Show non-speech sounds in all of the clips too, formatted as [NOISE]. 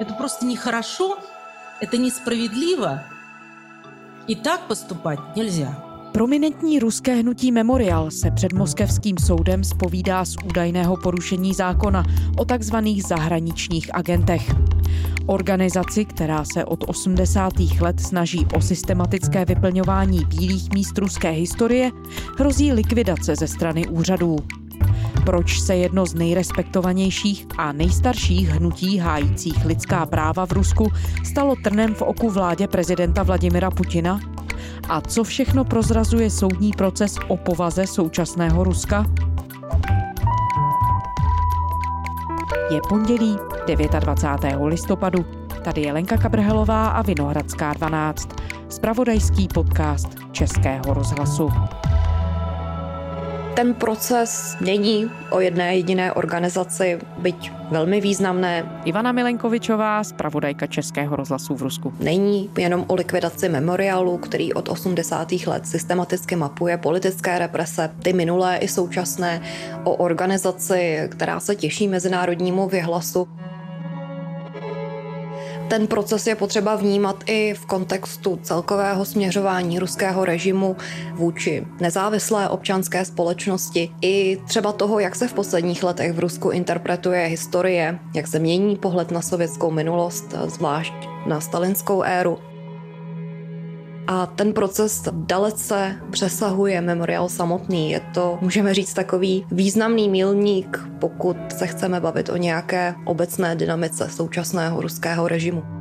Это просто нехорошо, это несправедливо. И так поступать нельзя. Prominentní ruské hnutí Memorial se před moskevským soudem spovídá z údajného porušení zákona o takzvaných zahraničních agentech. Organizaci, která se od 80. let snaží o systematické vyplňování bílých míst ruské historie, hrozí likvidace ze strany úřadů. Proč se jedno z nejrespektovanějších a nejstarších hnutí hájících lidská práva v Rusku stalo trnem v oku vládě prezidenta Vladimira Putina a co všechno prozrazuje soudní proces o povaze současného Ruska? Je pondělí 29. listopadu. Tady je Lenka Kabrhelová a Vinohradská 12. Spravodajský podcast Českého rozhlasu ten proces není o jedné jediné organizaci, byť velmi významné. Ivana Milenkovičová, zpravodajka Českého rozhlasu v Rusku. Není jenom o likvidaci memoriálu, který od 80. let systematicky mapuje politické represe, ty minulé i současné, o organizaci, která se těší mezinárodnímu vyhlasu ten proces je potřeba vnímat i v kontextu celkového směřování ruského režimu vůči nezávislé občanské společnosti i třeba toho, jak se v posledních letech v Rusku interpretuje historie, jak se mění pohled na sovětskou minulost, zvlášť na stalinskou éru. A ten proces dalece přesahuje memoriál samotný. Je to, můžeme říct, takový významný milník, pokud se chceme bavit o nějaké obecné dynamice současného ruského režimu.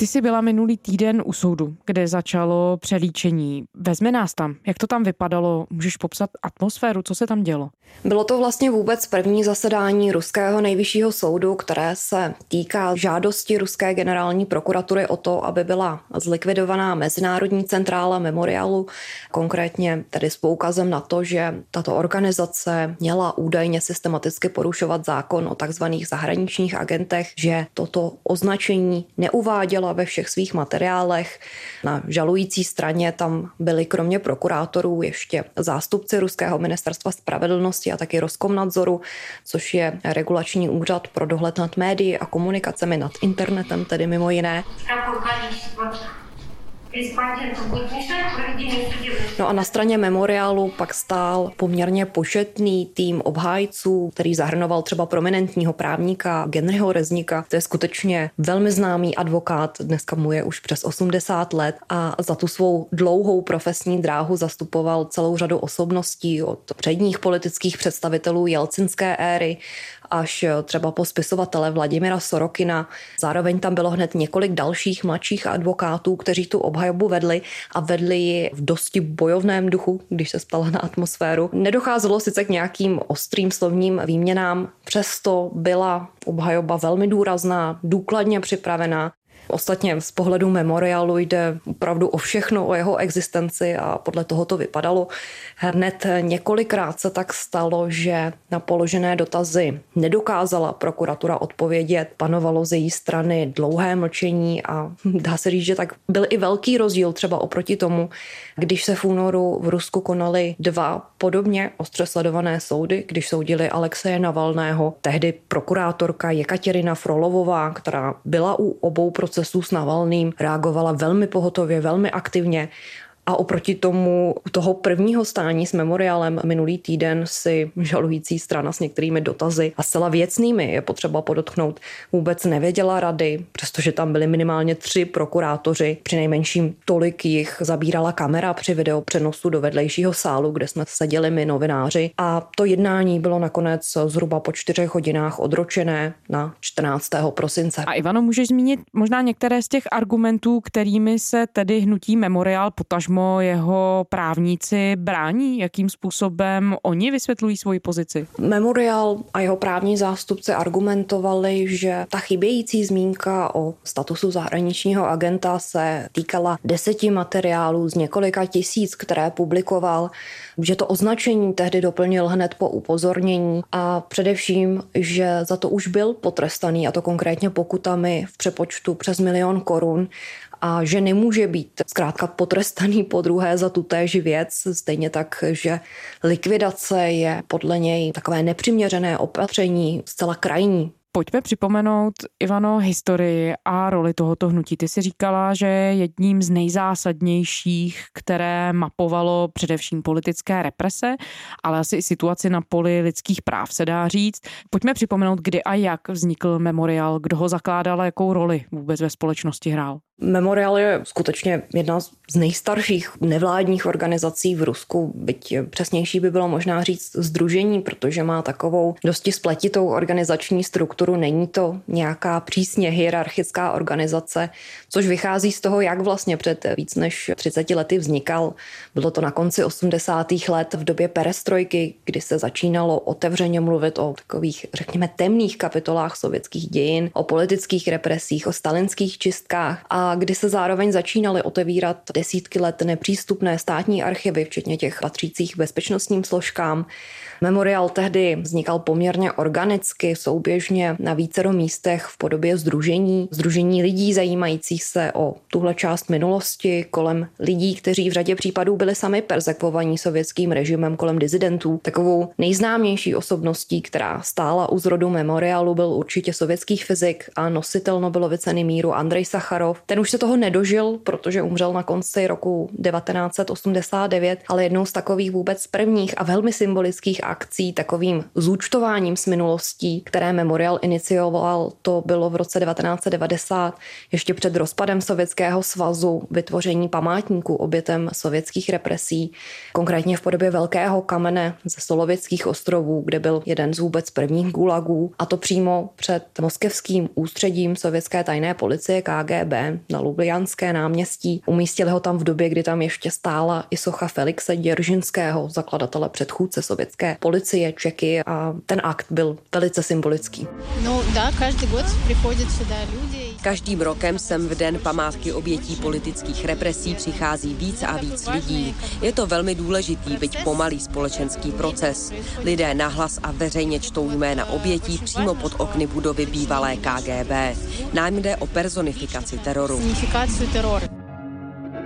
Ty jsi byla minulý týden u soudu, kde začalo přelíčení. Vezme nás tam. Jak to tam vypadalo? Můžeš popsat atmosféru? Co se tam dělo? Bylo to vlastně vůbec první zasedání Ruského nejvyššího soudu, které se týká žádosti Ruské generální prokuratury o to, aby byla zlikvidovaná Mezinárodní centrála memoriálu, konkrétně tedy s poukazem na to, že tato organizace měla údajně systematicky porušovat zákon o takzvaných zahraničních agentech, že toto označení neuváděla ve všech svých materiálech. Na žalující straně tam byli kromě prokurátorů ještě zástupci Ruského ministerstva spravedlnosti a taky Roskomnadzoru, což je regulační úřad pro dohled nad médií a komunikacemi nad internetem, tedy mimo jiné. No a na straně memoriálu pak stál poměrně početný tým obhájců, který zahrnoval třeba prominentního právníka Genryho Reznika. To je skutečně velmi známý advokát, dneska mu je už přes 80 let a za tu svou dlouhou profesní dráhu zastupoval celou řadu osobností od předních politických představitelů jelcinské éry až eh, třeba po spisovatele Vladimira Sorokina. Zároveň tam bylo hned několik dalších mladších advokátů, kteří tu obhajobu vedli a vedli ji v dosti bojovném duchu, když se spala na atmosféru. Nedocházelo sice k nějakým ostrým slovním výměnám, přesto byla obhajoba velmi důrazná, důkladně připravená. Ostatně z pohledu memoriálu jde opravdu o všechno, o jeho existenci a podle toho to vypadalo. Hned několikrát se tak stalo, že na položené dotazy nedokázala prokuratura odpovědět. Panovalo z její strany dlouhé mlčení a [LAUGHS] dá se říct, že tak byl i velký rozdíl třeba oproti tomu, když se v únoru v Rusku konaly dva podobně ostře sledované soudy, když soudili Alexeje Navalného, tehdy prokurátorka Jekaterina Frolovová, která byla u obou procesů s Navalným, reagovala velmi pohotově, velmi aktivně a oproti tomu u toho prvního stání s memoriálem minulý týden si žalující strana s některými dotazy a zcela věcnými je potřeba podotknout vůbec nevěděla rady, přestože tam byly minimálně tři prokurátoři, při nejmenším tolik jich zabírala kamera při video přenosu do vedlejšího sálu, kde jsme seděli my novináři a to jednání bylo nakonec zhruba po čtyřech hodinách odročené na 14. prosince. A Ivano, můžeš zmínit možná některé z těch argumentů, kterými se tedy hnutí memoriál potažmo přímo jeho právníci brání? Jakým způsobem oni vysvětlují svoji pozici? Memorial a jeho právní zástupci argumentovali, že ta chybějící zmínka o statusu zahraničního agenta se týkala deseti materiálů z několika tisíc, které publikoval, že to označení tehdy doplnil hned po upozornění a především, že za to už byl potrestaný, a to konkrétně pokutami v přepočtu přes milion korun a že nemůže být zkrátka potrestaný po druhé za tutéž věc, stejně tak, že likvidace je podle něj takové nepřiměřené opatření, zcela krajní. Pojďme připomenout, Ivano, historii a roli tohoto hnutí. Ty si říkala, že jedním z nejzásadnějších, které mapovalo především politické represe, ale asi i situaci na poli lidských práv, se dá říct. Pojďme připomenout, kdy a jak vznikl memoriál, kdo ho zakládal a jakou roli vůbec ve společnosti hrál. Memorial je skutečně jedna z nejstarších nevládních organizací v Rusku, byť přesnější by bylo možná říct združení, protože má takovou dosti spletitou organizační strukturu. Není to nějaká přísně hierarchická organizace, což vychází z toho, jak vlastně před víc než 30 lety vznikal. Bylo to na konci 80. let v době perestrojky, kdy se začínalo otevřeně mluvit o takových, řekněme, temných kapitolách sovětských dějin, o politických represích, o stalinských čistkách a kdy se zároveň začínaly otevírat desítky let nepřístupné státní archivy, včetně těch patřících bezpečnostním složkám. Memorial tehdy vznikal poměrně organicky, souběžně na vícero místech v podobě združení, združení lidí zajímajících se o tuhle část minulosti, kolem lidí, kteří v řadě případů byli sami persekvovaní sovětským režimem kolem dizidentů. Takovou nejznámější osobností, která stála u zrodu memoriálu, byl určitě sovětský fyzik a nositel Nobelovy ceny míru Andrej Sacharov. Ten už se toho nedožil, protože umřel na konci roku 1989, ale jednou z takových vůbec prvních a velmi symbolických akcí, takovým zúčtováním s minulostí, které Memorial inicioval, to bylo v roce 1990, ještě před rozpadem Sovětského svazu, vytvoření památníků obětem sovětských represí, konkrétně v podobě velkého kamene ze Solovětských ostrovů, kde byl jeden z vůbec prvních gulagů, a to přímo před moskevským ústředím sovětské tajné policie KGB na Lublianské náměstí. Umístili ho tam v době, kdy tam ještě stála i socha Felixe Děržinského, zakladatele předchůdce sovětské policie Čeky a ten akt byl velice symbolický. No, да, každý год přichodí сюда люди. Každým rokem sem v den památky obětí politických represí přichází víc a víc lidí. Je to velmi důležitý, byť pomalý společenský proces. Lidé nahlas a veřejně čtou jména obětí přímo pod okny budovy bývalé KGB. Nám jde o personifikaci teroru. teroru.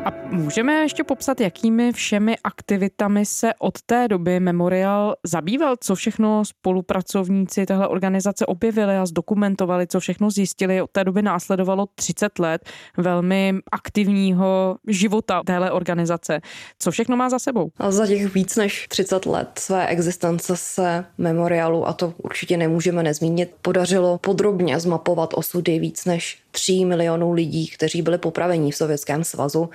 A můžeme ještě popsat, jakými všemi aktivitami se od té doby Memorial zabýval, co všechno spolupracovníci téhle organizace objevili a zdokumentovali, co všechno zjistili. Od té doby následovalo 30 let velmi aktivního života téhle organizace. Co všechno má za sebou? A za těch víc než 30 let své existence se Memorialu, a to určitě nemůžeme nezmínit, podařilo podrobně zmapovat osudy víc než 3 milionů lidí, kteří byli popraveni v Sovětském svazu.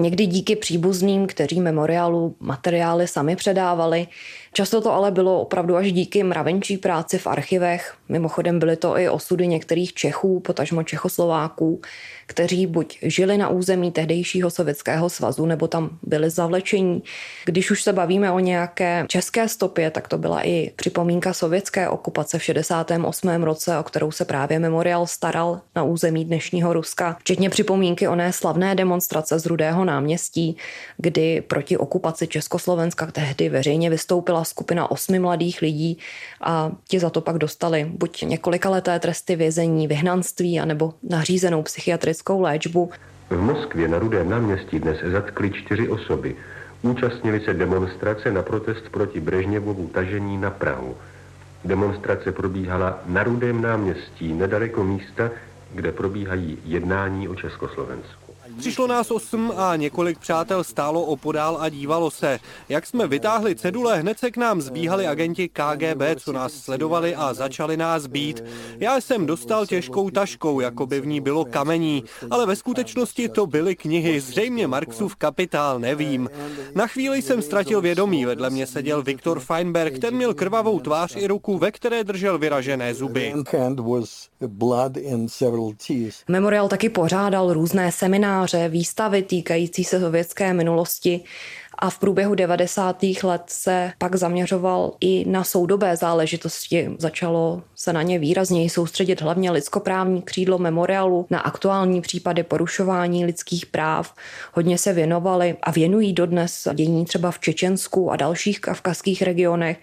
Někdy díky příbuzným, kteří memoriálu materiály sami předávali. Často to ale bylo opravdu až díky mravenčí práci v archivech. Mimochodem byly to i osudy některých Čechů, potažmo Čechoslováků, kteří buď žili na území tehdejšího Sovětského svazu, nebo tam byli zavlečení. Když už se bavíme o nějaké české stopě, tak to byla i připomínka sovětské okupace v 68. roce, o kterou se právě memoriál staral na území dnešního Ruska, včetně připomínky oné slavné demonstrace z Rudého náměstí, kdy proti okupaci Československa tehdy veřejně vystoupila skupina osmi mladých lidí a ti za to pak dostali buď několika leté tresty vězení, vyhnanství, anebo nařízenou psychiatrickou léčbu. V Moskvě na Rudém náměstí dnes zatkli čtyři osoby. Účastnili se demonstrace na protest proti Brežněvovu tažení na Prahu. Demonstrace probíhala na Rudém náměstí, nedaleko místa, kde probíhají jednání o Československu. Přišlo nás osm a několik přátel stálo opodál a dívalo se. Jak jsme vytáhli cedule, hned se k nám zbíhali agenti KGB, co nás sledovali a začali nás být. Já jsem dostal těžkou taškou, jako by v ní bylo kamení, ale ve skutečnosti to byly knihy, zřejmě Marxův kapitál, nevím. Na chvíli jsem ztratil vědomí, vedle mě seděl Viktor Feinberg, ten měl krvavou tvář i ruku, ve které držel vyražené zuby. Memorial taky pořádal různé semináře, výstavy týkající se sovětské minulosti a v průběhu 90. let se pak zaměřoval i na soudobé záležitosti. Začalo se na ně výrazněji soustředit hlavně lidskoprávní křídlo memoriálu na aktuální případy porušování lidských práv. Hodně se věnovali a věnují dodnes dění třeba v Čečensku a dalších kavkazských regionech.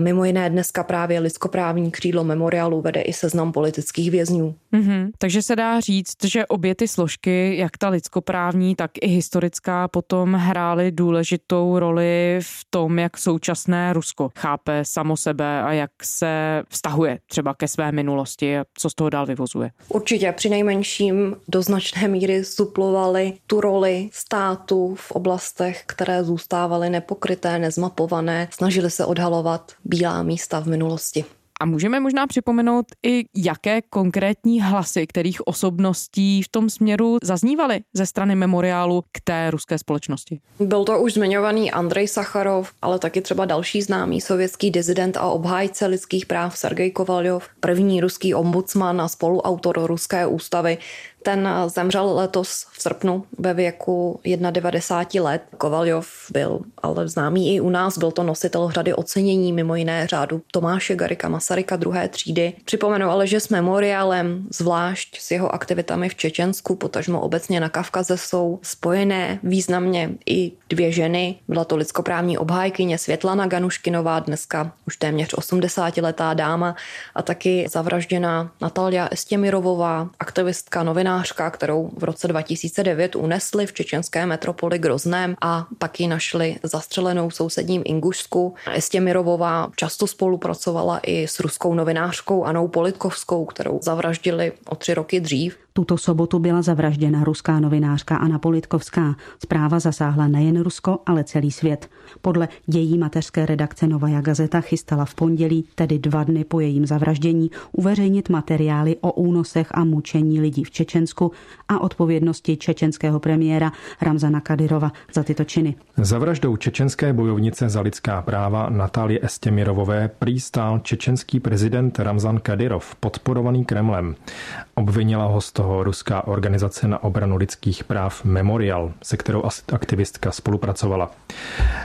Mimo jiné dneska právě lidskoprávní křídlo memoriálu vede i seznam politických vězňů. Mm-hmm. Takže se dá říct, že obě ty složky, jak ta lidskoprávní, tak i historická, potom hrály důležitou roli v tom, jak současné Rusko chápe samo sebe a jak se vztahuje třeba ke své minulosti a co z toho dál vyvozuje. Určitě při nejmenším do značné míry suplovali tu roli státu v oblastech, které zůstávaly nepokryté, nezmapované, snažili se odhalovat bílá místa v minulosti. A můžeme možná připomenout i, jaké konkrétní hlasy, kterých osobností v tom směru zaznívaly ze strany memoriálu k té ruské společnosti. Byl to už zmiňovaný Andrej Sacharov, ale taky třeba další známý sovětský dizident a obhájce lidských práv Sergej Kovaljov, první ruský ombudsman a spoluautor ruské ústavy, ten zemřel letos v srpnu ve věku 91 let. Kovaljov byl ale známý i u nás, byl to nositel řady ocenění, mimo jiné řádu Tomáše Garika Masaryka druhé třídy. Připomenu ale, že s memoriálem, zvlášť s jeho aktivitami v Čečensku, potažmo obecně na Kavkaze, jsou spojené významně i dvě ženy. Byla to lidskoprávní obhájkyně Světlana Ganuškinová, dneska už téměř 80-letá dáma a taky zavražděná Natalia Estěmirovová, aktivistka novinář novinářka, kterou v roce 2009 unesli v čečenské metropoli Grozném a pak ji našli zastřelenou v sousedním Ingušsku. Estěmirovová často spolupracovala i s ruskou novinářkou Anou Politkovskou, kterou zavraždili o tři roky dřív. Tuto sobotu byla zavražděna ruská novinářka Anna Politkovská. Zpráva zasáhla nejen Rusko, ale celý svět. Podle její mateřské redakce Novaja Gazeta chystala v pondělí, tedy dva dny po jejím zavraždění, uveřejnit materiály o únosech a mučení lidí v Čečensku a odpovědnosti čečenského premiéra Ramzana Kadyrova za tyto činy. Za vraždou čečenské bojovnice za lidská práva Natálie Estěmirovové prý stál čečenský prezident Ramzan Kadyrov, podporovaný Kremlem. Obvinila ho z toho ruská organizace na obranu lidských práv Memorial, se kterou aktivistka spolupracovala.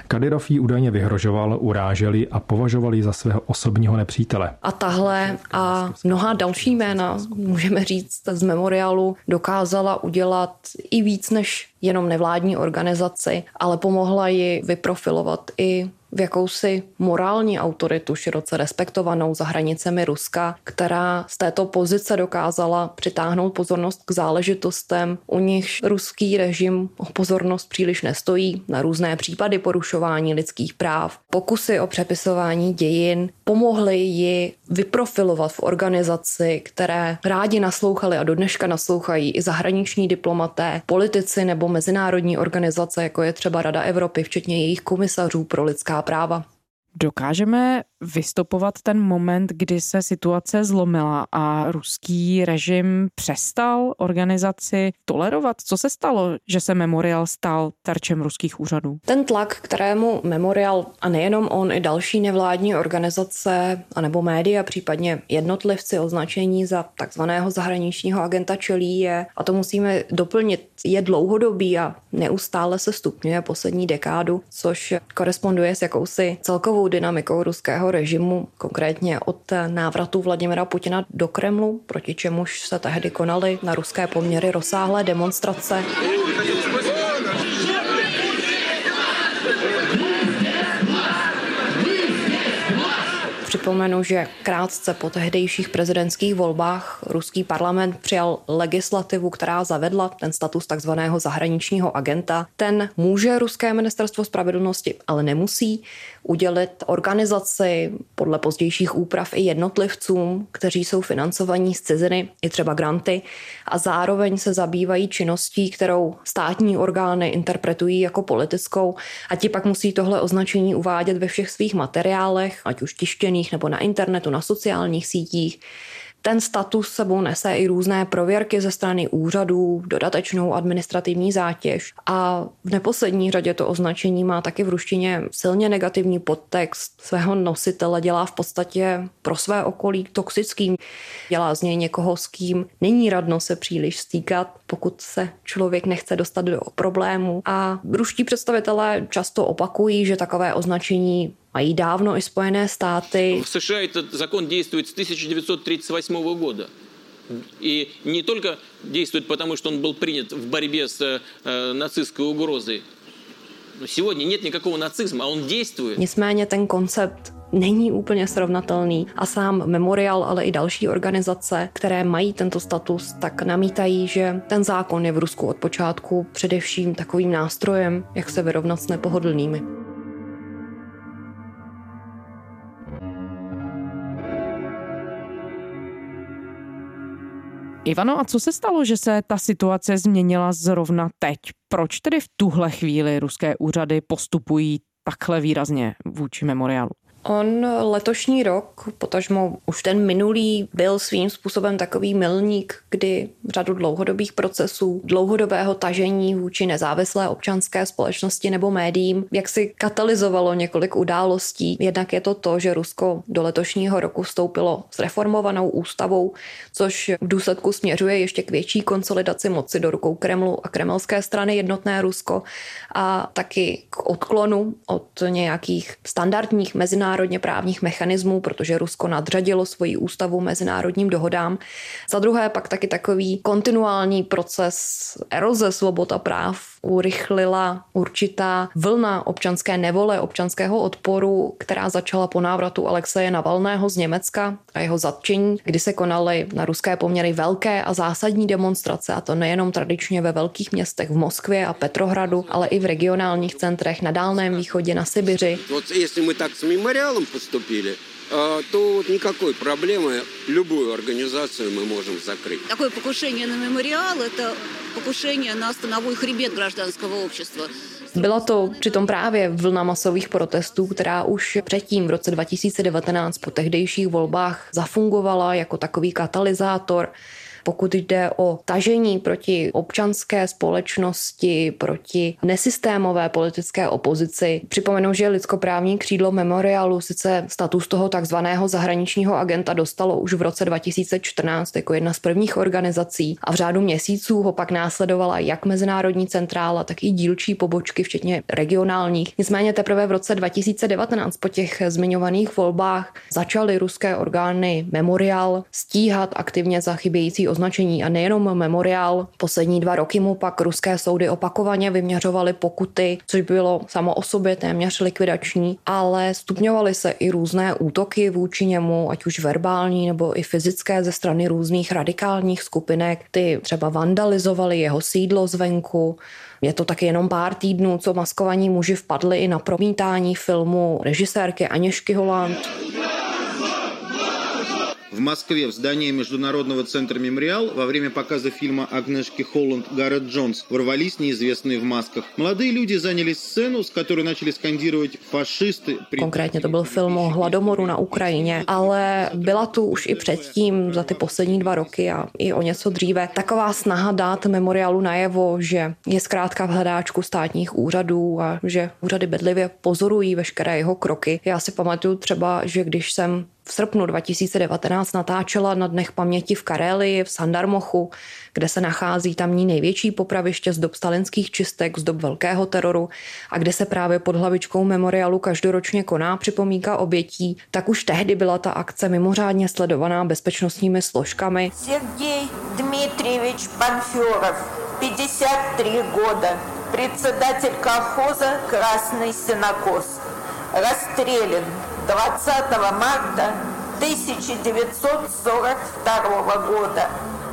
Kadyrov jí údajně vyhrožoval, uráželi a považovali za svého osobního nepřítele. A tahle a mnoha další jména, můžeme říct, z Memorialu dokázala udělat i víc než jenom nevládní organizaci, ale pomohla ji vyprofilovat i v jakousi morální autoritu široce respektovanou za hranicemi Ruska, která z této pozice dokázala přitáhnout pozornost k záležitostem, u nichž ruský režim o pozornost příliš nestojí, na různé případy porušování lidských práv, pokusy o přepisování dějin, pomohly ji vyprofilovat v organizaci, které rádi naslouchali a do dneška naslouchají i zahraniční diplomaté, politici nebo mezinárodní organizace, jako je třeba Rada Evropy, včetně jejich komisařů pro lidská práva. Dokážeme vystopovat ten moment, kdy se situace zlomila a ruský režim přestal organizaci tolerovat? Co se stalo, že se Memorial stal terčem ruských úřadů? Ten tlak, kterému Memorial a nejenom on, i další nevládní organizace anebo média, případně jednotlivci označení za takzvaného zahraničního agenta čelí je, a to musíme doplnit, je dlouhodobý a neustále se stupňuje poslední dekádu, což koresponduje s jakousi celkovou dynamikou ruského režimu, konkrétně od návratu Vladimira Putina do Kremlu, proti čemuž se tehdy konaly na ruské poměry rozsáhlé demonstrace. Připomenu, že krátce po tehdejších prezidentských volbách ruský parlament přijal legislativu, která zavedla ten status takzvaného zahraničního agenta. Ten může ruské ministerstvo spravedlnosti, ale nemusí udělit organizaci podle pozdějších úprav i jednotlivcům, kteří jsou financovaní z ciziny, i třeba granty, a zároveň se zabývají činností, kterou státní orgány interpretují jako politickou a ti pak musí tohle označení uvádět ve všech svých materiálech, ať už tištěných nebo na internetu, na sociálních sítích. Ten status sebou nese i různé prověrky ze strany úřadů, dodatečnou administrativní zátěž a v neposlední řadě to označení má taky v ruštině silně negativní podtext. Svého nositele dělá v podstatě pro své okolí toxickým. Dělá z něj někoho, s kým není radno se příliš stýkat, pokud se člověk nechce dostat do problému. A ruští představitelé často opakují, že takové označení mají dávno i Spojené státy. V США этот закон действует с 1938 года. И не только действует потому, что он был принят в борьбе с э, нацистской угрозой. Но сегодня нет никакого нацизма, а он действует. Nicméně ten koncept není úplně srovnatelný a sám Memorial, ale i další organizace, které mají tento status, tak namítají, že ten zákon je v Rusku od počátku především takovým nástrojem, jak se vyrovnat s nepohodlnými. Ivano, a co se stalo, že se ta situace změnila zrovna teď? Proč tedy v tuhle chvíli ruské úřady postupují takhle výrazně vůči memoriálu? On letošní rok, potažmo už ten minulý, byl svým způsobem takový milník, kdy řadu dlouhodobých procesů, dlouhodobého tažení vůči nezávislé občanské společnosti nebo médiím, jak si katalyzovalo několik událostí. Jednak je to to, že Rusko do letošního roku vstoupilo s reformovanou ústavou, což v důsledku směřuje ještě k větší konsolidaci moci do rukou Kremlu a kremelské strany jednotné Rusko a taky k odklonu od nějakých standardních mezinárodních mezinárodně právních mechanismů, protože Rusko nadřadilo svoji ústavu mezinárodním dohodám. Za druhé pak taky takový kontinuální proces eroze svobod a práv urychlila určitá vlna občanské nevole, občanského odporu, která začala po návratu Alexeje Navalného z Německa a jeho zatčení, kdy se konaly na ruské poměry velké a zásadní demonstrace, a to nejenom tradičně ve velkých městech v Moskvě a Petrohradu, ale i v regionálních centrech na Dálném východě, na Sibiři Jestli my tak s мемориалом поступили, то вот никакой проблемы любую организацию мы можем закрыть. Такое покушение на мемориал – это покушение на становой хребет гражданского общества. Byla to přitom právě vlna masových protestů, která už předtím v roce 2019 po tehdejších volbách zafungovala jako takový katalyzátor pokud jde o tažení proti občanské společnosti, proti nesystémové politické opozici. Připomenu, že lidskoprávní křídlo memoriálu sice status toho takzvaného zahraničního agenta dostalo už v roce 2014 jako jedna z prvních organizací a v řádu měsíců ho pak následovala jak mezinárodní centrála, tak i dílčí pobočky, včetně regionálních. Nicméně teprve v roce 2019 po těch zmiňovaných volbách začaly ruské orgány memoriál stíhat aktivně za chybějící označení a nejenom memoriál. Poslední dva roky mu pak ruské soudy opakovaně vyměřovaly pokuty, což bylo samo o sobě téměř likvidační, ale stupňovaly se i různé útoky vůči němu, ať už verbální nebo i fyzické ze strany různých radikálních skupinek. Ty třeba vandalizovali jeho sídlo zvenku, je to taky jenom pár týdnů, co maskovaní muži vpadli i na promítání filmu režisérky Aněšky Holand В Москве в здании Международного центра «Мемориал» во время показа фильма Агнешки Холланд «Гаррет Джонс» ворвались неизвестные в масках. Молодые люди заняли сцену, с которой начали скандировать фашисты. Konkrétně to byl film o hladomoru na Ukrajině, ale byla tu už i předtím za ty poslední dva roky a i o něco dříve taková snaha dát memoriálu najevo, že je zkrátka v hledáčku státních úřadů a že úřady bedlivě pozorují veškeré jeho kroky. Já si pamatuju třeba, že když jsem v srpnu 2019 natáčela na Dnech paměti v Karelii v Sandarmochu, kde se nachází tamní největší popraviště z dob stalinských čistek, z dob velkého teroru a kde se právě pod hlavičkou memoriálu každoročně koná připomínka obětí, tak už tehdy byla ta akce mimořádně sledovaná bezpečnostními složkami. Sergej Dmitrievič Panfyorov, 53 года, председатель колхоза Красный Синокос, расстрелян 20 марта 1942 года.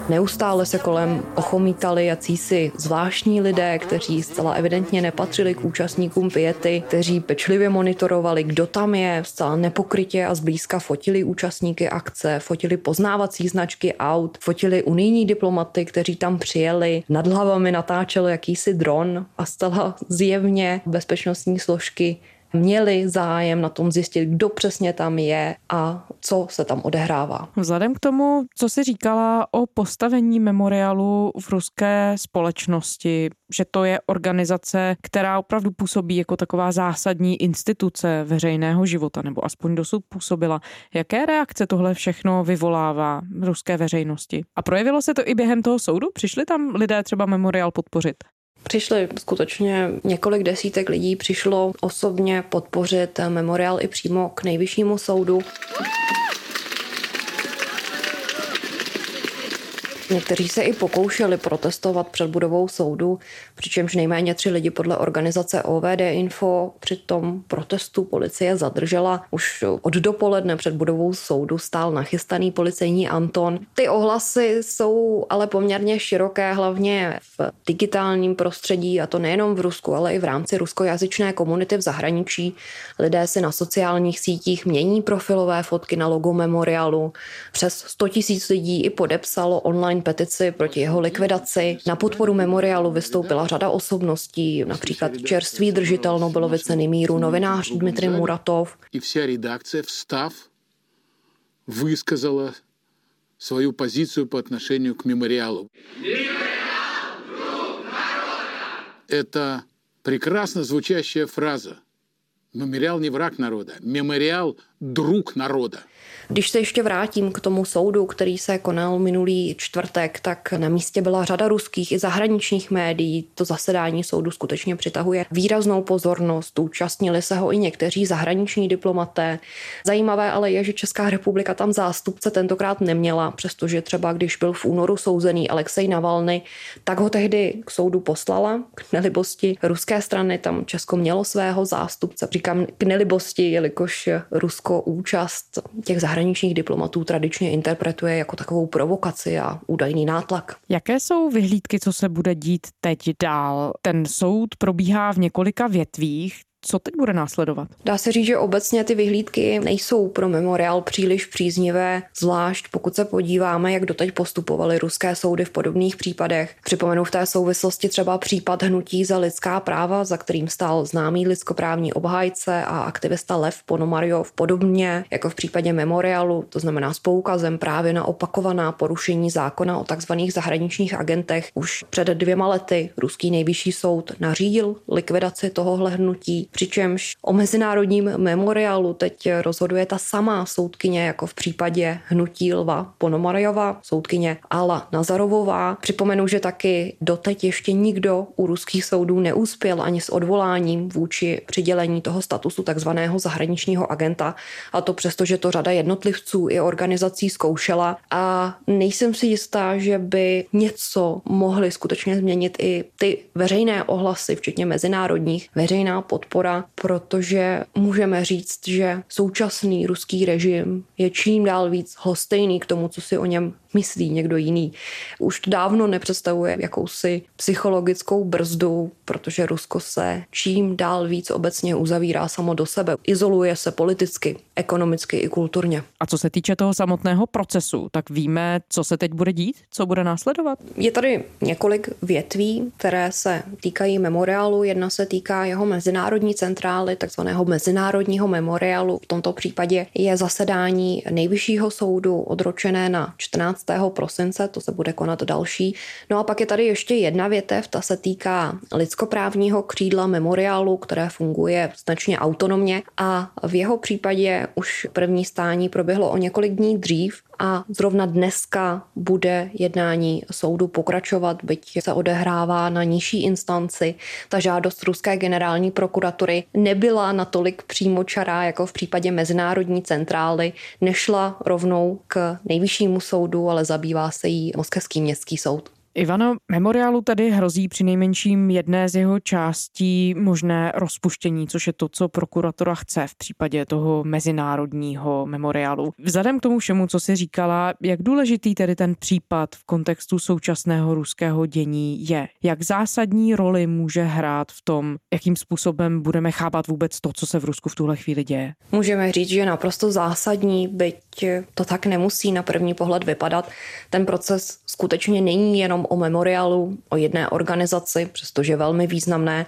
Neustále se kolem ochomítali jacísi zvláštní lidé, kteří zcela evidentně nepatřili k účastníkům piety, kteří pečlivě monitorovali, kdo tam je, zcela nepokrytě a zblízka fotili účastníky akce, fotili poznávací značky aut, fotili unijní diplomaty, kteří tam přijeli, nad hlavami natáčel jakýsi dron a zcela zjevně bezpečnostní složky měli zájem na tom zjistit, kdo přesně tam je a co se tam odehrává. Vzhledem k tomu, co si říkala o postavení memoriálu v ruské společnosti, že to je organizace, která opravdu působí jako taková zásadní instituce veřejného života, nebo aspoň dosud působila. Jaké reakce tohle všechno vyvolává v ruské veřejnosti? A projevilo se to i během toho soudu? Přišli tam lidé třeba memoriál podpořit? Přišli skutečně několik desítek lidí, přišlo osobně podpořit memoriál i přímo k nejvyššímu soudu. Někteří se i pokoušeli protestovat před budovou soudu, přičemž nejméně tři lidi podle organizace OVD Info při tom protestu policie zadržela. Už od dopoledne před budovou soudu stál nachystaný policejní Anton. Ty ohlasy jsou ale poměrně široké, hlavně v digitálním prostředí, a to nejenom v Rusku, ale i v rámci ruskojazyčné komunity v zahraničí. Lidé si na sociálních sítích mění profilové fotky na logo memoriálu. Přes 100 tisíc lidí i podepsalo online online petici proti jeho likvidaci. Na podporu memoriálu vystoupila řada osobností, například čerstvý držitel Nobelovy ceny míru, novinář Dmitry Muratov. I vся redakce vstav vysказала свою позицию по отношению к мемориалу. Это прекрасно звучащая фраза. Memoriál není vrak národa, memoriál druh národa. Když se ještě vrátím k tomu soudu, který se konal minulý čtvrtek, tak na místě byla řada ruských i zahraničních médií. To zasedání soudu skutečně přitahuje výraznou pozornost. Účastnili se ho i někteří zahraniční diplomaté. Zajímavé ale je, že Česká republika tam zástupce tentokrát neměla, přestože třeba když byl v únoru souzený Alexej Navalny, tak ho tehdy k soudu poslala k nelibosti ruské strany. Tam Česko mělo svého zástupce Říkám k nelibosti, jelikož Rusko účast těch zahraničních diplomatů tradičně interpretuje jako takovou provokaci a údajný nátlak. Jaké jsou vyhlídky, co se bude dít teď dál? Ten soud probíhá v několika větvích. Co teď bude následovat? Dá se říct, že obecně ty vyhlídky nejsou pro memoriál příliš příznivé, zvlášť pokud se podíváme, jak doteď postupovaly ruské soudy v podobných případech. Připomenu v té souvislosti třeba případ hnutí za lidská práva, za kterým stál známý lidskoprávní obhájce a aktivista Lev Ponomaryov, podobně jako v případě memoriálu, to znamená s poukazem právě na opakovaná porušení zákona o takzvaných zahraničních agentech. Už před dvěma lety ruský nejvyšší soud nařídil likvidaci tohohle hnutí přičemž o mezinárodním memoriálu teď rozhoduje ta samá soudkyně, jako v případě hnutí Lva Ponomarjova, soudkyně Ala Nazarovová. Připomenu, že taky doteď ještě nikdo u ruských soudů neuspěl ani s odvoláním vůči přidělení toho statusu takzvaného zahraničního agenta, a to přesto, že to řada jednotlivců i organizací zkoušela a nejsem si jistá, že by něco mohly skutečně změnit i ty veřejné ohlasy, včetně mezinárodních, veřejná podpora podpora, protože můžeme říct, že současný ruský režim je čím dál víc hostejný k tomu, co si o něm myslí někdo jiný. Už to dávno nepředstavuje jakousi psychologickou brzdu, protože Rusko se čím dál víc obecně uzavírá samo do sebe. Izoluje se politicky, ekonomicky i kulturně. A co se týče toho samotného procesu, tak víme, co se teď bude dít, co bude následovat? Je tady několik větví, které se týkají memoriálu. Jedna se týká jeho mezinárodní centrály, takzvaného mezinárodního memoriálu. V tomto případě je zasedání nejvyššího soudu odročené na 14 15. prosince, to se bude konat další. No a pak je tady ještě jedna větev, ta se týká lidskoprávního křídla memoriálu, které funguje značně autonomně a v jeho případě už první stání proběhlo o několik dní dřív a zrovna dneska bude jednání soudu pokračovat, byť se odehrává na nižší instanci. Ta žádost ruské generální prokuratury nebyla natolik přímočará jako v případě Mezinárodní centrály, nešla rovnou k nejvyššímu soudu, ale zabývá se jí Moskevský městský soud. Ivano, memoriálu tady hrozí při nejmenším jedné z jeho částí možné rozpuštění, což je to, co prokuratura chce v případě toho mezinárodního memoriálu. Vzhledem k tomu všemu, co si říkala, jak důležitý tedy ten případ v kontextu současného ruského dění je? Jak zásadní roli může hrát v tom, jakým způsobem budeme chápat vůbec to, co se v Rusku v tuhle chvíli děje? Můžeme říct, že je naprosto zásadní, byť to tak nemusí na první pohled vypadat. Ten proces skutečně není jenom o memoriálu, o jedné organizaci, přestože velmi významné.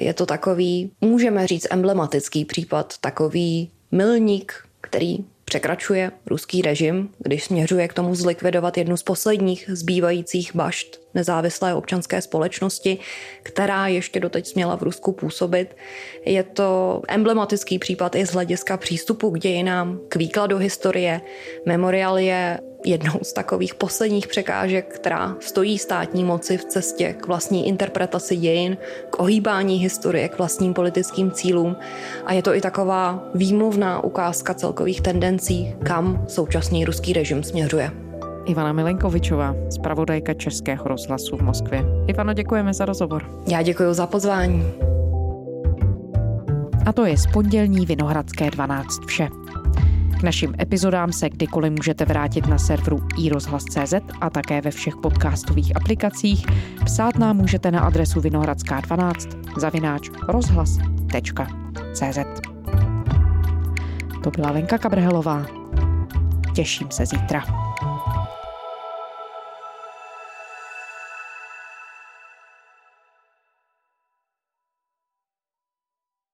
Je to takový, můžeme říct, emblematický případ, takový milník, který překračuje ruský režim, když směřuje k tomu zlikvidovat jednu z posledních zbývajících bašt nezávislé občanské společnosti, která ještě doteď směla v Rusku působit. Je to emblematický případ i z hlediska přístupu k dějinám, k výkladu historie. Memorial je jednou z takových posledních překážek, která stojí státní moci v cestě k vlastní interpretaci dějin, k ohýbání historie, k vlastním politickým cílům. A je to i taková výmluvná ukázka celkových tendencí, kam současný ruský režim směřuje. Ivana Milenkovičová, zpravodajka Českého rozhlasu v Moskvě. Ivano, děkujeme za rozhovor. Já děkuji za pozvání. A to je z pondělní Vinohradské 12 vše. K našim epizodám se kdykoliv můžete vrátit na serveru iRozhlas.cz a také ve všech podcastových aplikacích. Psát nám můžete na adresu vinohradská12 zavináč rozhlas.cz To byla Lenka Kabrhelová. Těším se zítra.